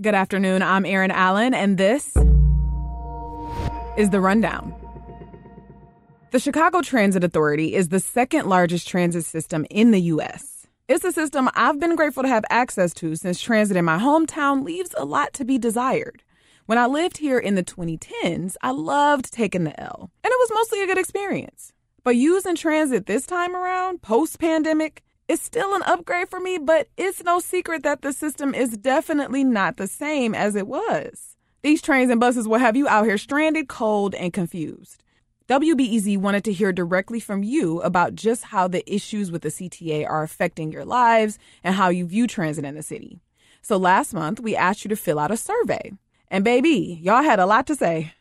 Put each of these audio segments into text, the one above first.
Good afternoon. I'm Erin Allen, and this is The Rundown. The Chicago Transit Authority is the second largest transit system in the U.S. It's a system I've been grateful to have access to since transit in my hometown leaves a lot to be desired. When I lived here in the 2010s, I loved taking the L, and it was mostly a good experience. But using transit this time around, post pandemic, it's still an upgrade for me, but it's no secret that the system is definitely not the same as it was. These trains and buses will have you out here stranded, cold, and confused. WBEZ wanted to hear directly from you about just how the issues with the CTA are affecting your lives and how you view transit in the city. So last month, we asked you to fill out a survey. And baby, y'all had a lot to say.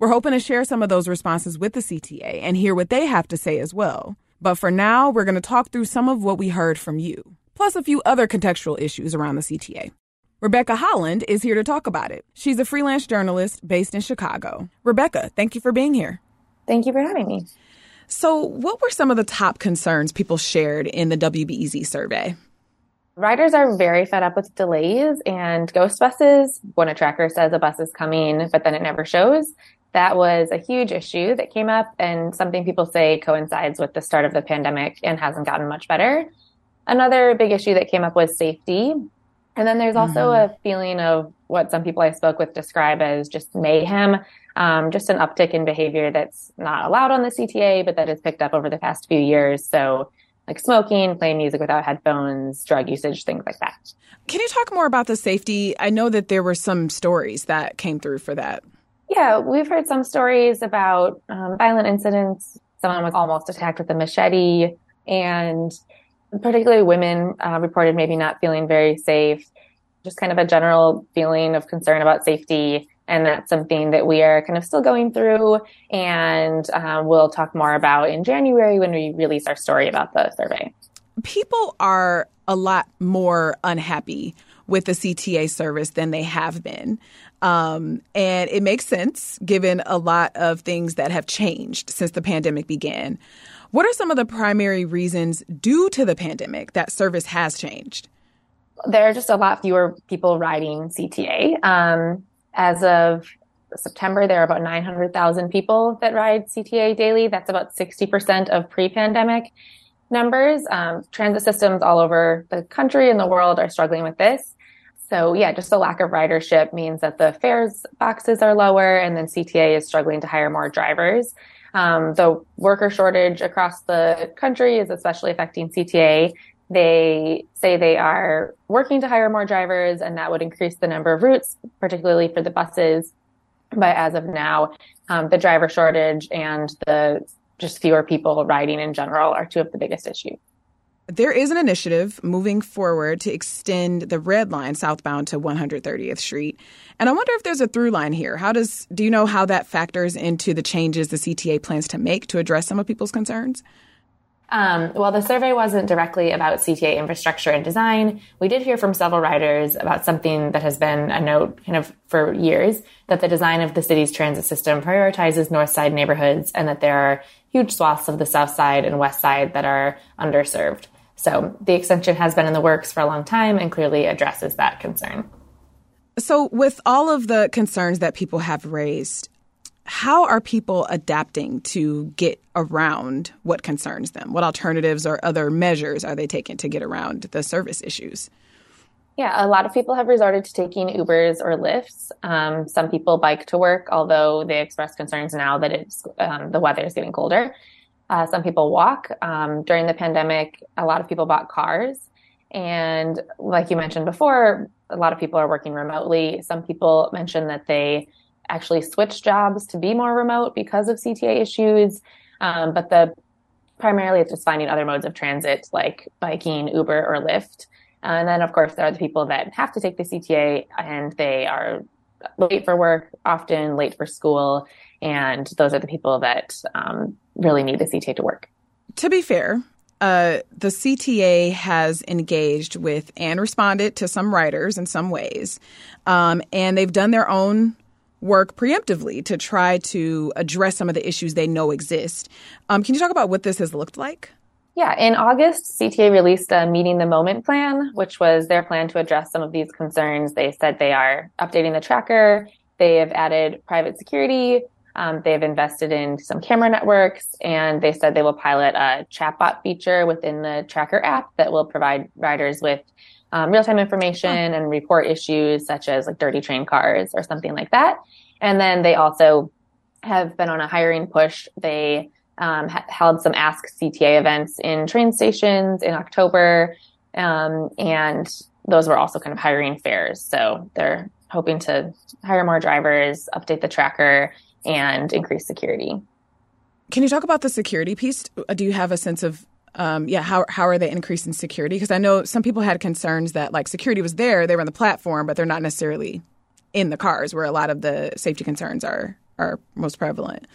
We're hoping to share some of those responses with the CTA and hear what they have to say as well. But for now, we're going to talk through some of what we heard from you, plus a few other contextual issues around the CTA. Rebecca Holland is here to talk about it. She's a freelance journalist based in Chicago. Rebecca, thank you for being here. Thank you for having me. So, what were some of the top concerns people shared in the WBEZ survey? Riders are very fed up with delays and ghost buses. When a tracker says a bus is coming, but then it never shows, that was a huge issue that came up and something people say coincides with the start of the pandemic and hasn't gotten much better. Another big issue that came up was safety. And then there's also mm-hmm. a feeling of what some people I spoke with describe as just mayhem, um, just an uptick in behavior that's not allowed on the CTA, but that has picked up over the past few years. So, like smoking, playing music without headphones, drug usage, things like that. Can you talk more about the safety? I know that there were some stories that came through for that. Yeah, we've heard some stories about um, violent incidents. Someone was almost attacked with a machete, and particularly women uh, reported maybe not feeling very safe. Just kind of a general feeling of concern about safety. And that's something that we are kind of still going through. And uh, we'll talk more about in January when we release our story about the survey. People are a lot more unhappy with the CTA service than they have been. Um, and it makes sense given a lot of things that have changed since the pandemic began. What are some of the primary reasons due to the pandemic that service has changed? There are just a lot fewer people riding CTA. Um, as of September, there are about 900,000 people that ride CTA daily. That's about 60% of pre pandemic numbers. Um, transit systems all over the country and the world are struggling with this. So yeah, just a lack of ridership means that the fares boxes are lower and then CTA is struggling to hire more drivers. Um, the worker shortage across the country is especially affecting CTA. They say they are working to hire more drivers and that would increase the number of routes, particularly for the buses. But as of now, um, the driver shortage and the just fewer people riding in general are two of the biggest issues. There is an initiative moving forward to extend the red line southbound to 130th Street. And I wonder if there's a through line here. How does do you know how that factors into the changes the CTA plans to make to address some of people's concerns? Um, well, the survey wasn't directly about CTA infrastructure and design. We did hear from several riders about something that has been a note kind of for years that the design of the city's transit system prioritizes north side neighborhoods and that there are huge swaths of the south side and west side that are underserved. So the extension has been in the works for a long time and clearly addresses that concern. So, with all of the concerns that people have raised, how are people adapting to get around what concerns them? What alternatives or other measures are they taking to get around the service issues? Yeah, a lot of people have resorted to taking Ubers or Lyfts. Um, some people bike to work, although they express concerns now that it's um, the weather is getting colder. Uh, some people walk. Um, during the pandemic, a lot of people bought cars. And like you mentioned before, a lot of people are working remotely. Some people mentioned that they actually switched jobs to be more remote because of CTA issues. Um, but the primarily it's just finding other modes of transit like biking, Uber, or Lyft. And then, of course, there are the people that have to take the CTA and they are late for work, often late for school, and those are the people that um, really need the CTA to work. To be fair, uh, the CTA has engaged with and responded to some writers in some ways, um, and they've done their own work preemptively to try to address some of the issues they know exist. Um, can you talk about what this has looked like? Yeah, in August, CTA released a Meeting the Moment plan, which was their plan to address some of these concerns. They said they are updating the tracker, they have added private security, um, they've invested in some camera networks, and they said they will pilot a chatbot feature within the tracker app that will provide riders with um, real-time information and report issues such as like dirty train cars or something like that. And then they also have been on a hiring push. They um, ha- held some Ask CTA events in train stations in October, um, and those were also kind of hiring fairs. So they're hoping to hire more drivers, update the tracker, and increase security. Can you talk about the security piece? Do you have a sense of um, yeah, how how are they increasing security? Because I know some people had concerns that like security was there, they were on the platform, but they're not necessarily in the cars, where a lot of the safety concerns are are most prevalent.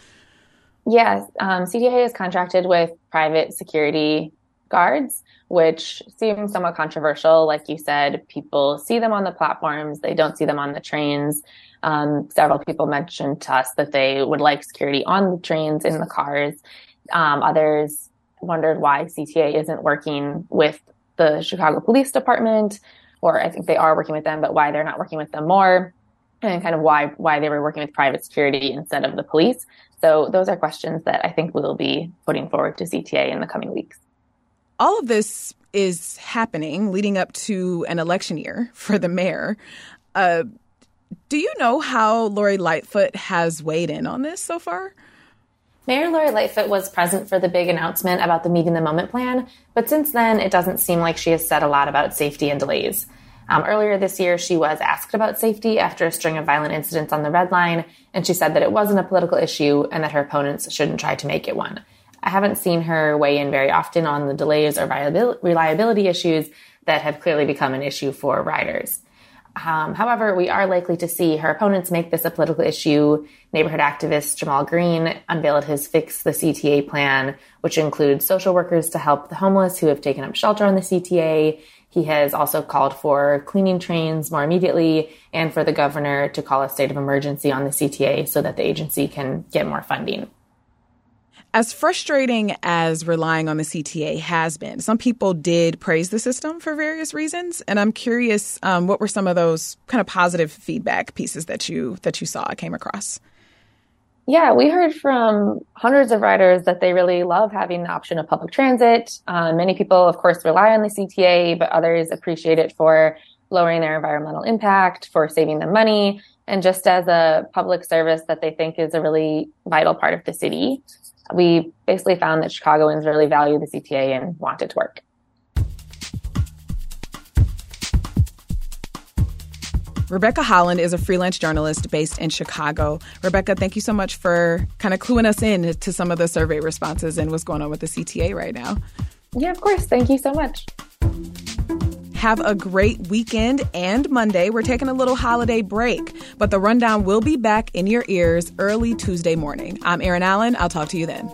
Yes, um, CTA is contracted with private security guards, which seems somewhat controversial. Like you said, people see them on the platforms, they don't see them on the trains. Um, several people mentioned to us that they would like security on the trains, in the cars. Um, others wondered why CTA isn't working with the Chicago Police Department, or I think they are working with them, but why they're not working with them more, and kind of why why they were working with private security instead of the police. So those are questions that I think we'll be putting forward to CTA in the coming weeks. All of this is happening leading up to an election year for the mayor. Uh, do you know how Lori Lightfoot has weighed in on this so far? Mayor Lori Lightfoot was present for the big announcement about the Meeting the Moment plan, but since then, it doesn't seem like she has said a lot about safety and delays. Um, earlier this year, she was asked about safety after a string of violent incidents on the Red Line, and she said that it wasn't a political issue and that her opponents shouldn't try to make it one. I haven't seen her weigh in very often on the delays or reliability issues that have clearly become an issue for riders. Um, however, we are likely to see her opponents make this a political issue. Neighborhood activist Ja'Mal Green unveiled his Fix the CTA plan, which includes social workers to help the homeless who have taken up shelter on the CTA. He has also called for cleaning trains more immediately and for the governor to call a state of emergency on the CTA so that the agency can get more funding. As frustrating as relying on the CTA has been, some people did praise the system for various reasons, and I'm curious, um, what were some of those kind of positive feedback pieces that you that you saw came across? Yeah, we heard from hundreds of riders that they really love having the option of public transit. Uh, many people, of course, rely on the CTA, but others appreciate it for lowering their environmental impact, for saving them money, and just as a public service that they think is a really vital part of the city we basically found that Chicagoans really value the CTA and want it to work. Rebecca Holland is a freelance journalist based in Chicago. Rebecca, thank you so much for kind of cluing us in to some of the survey responses and what's going on with the CTA right now. Yeah, of course. Thank you so much. Have a great weekend and Monday. We're taking a little holiday break, but the rundown will be back in your ears early Tuesday morning. I'm Erin Allen. I'll talk to you then.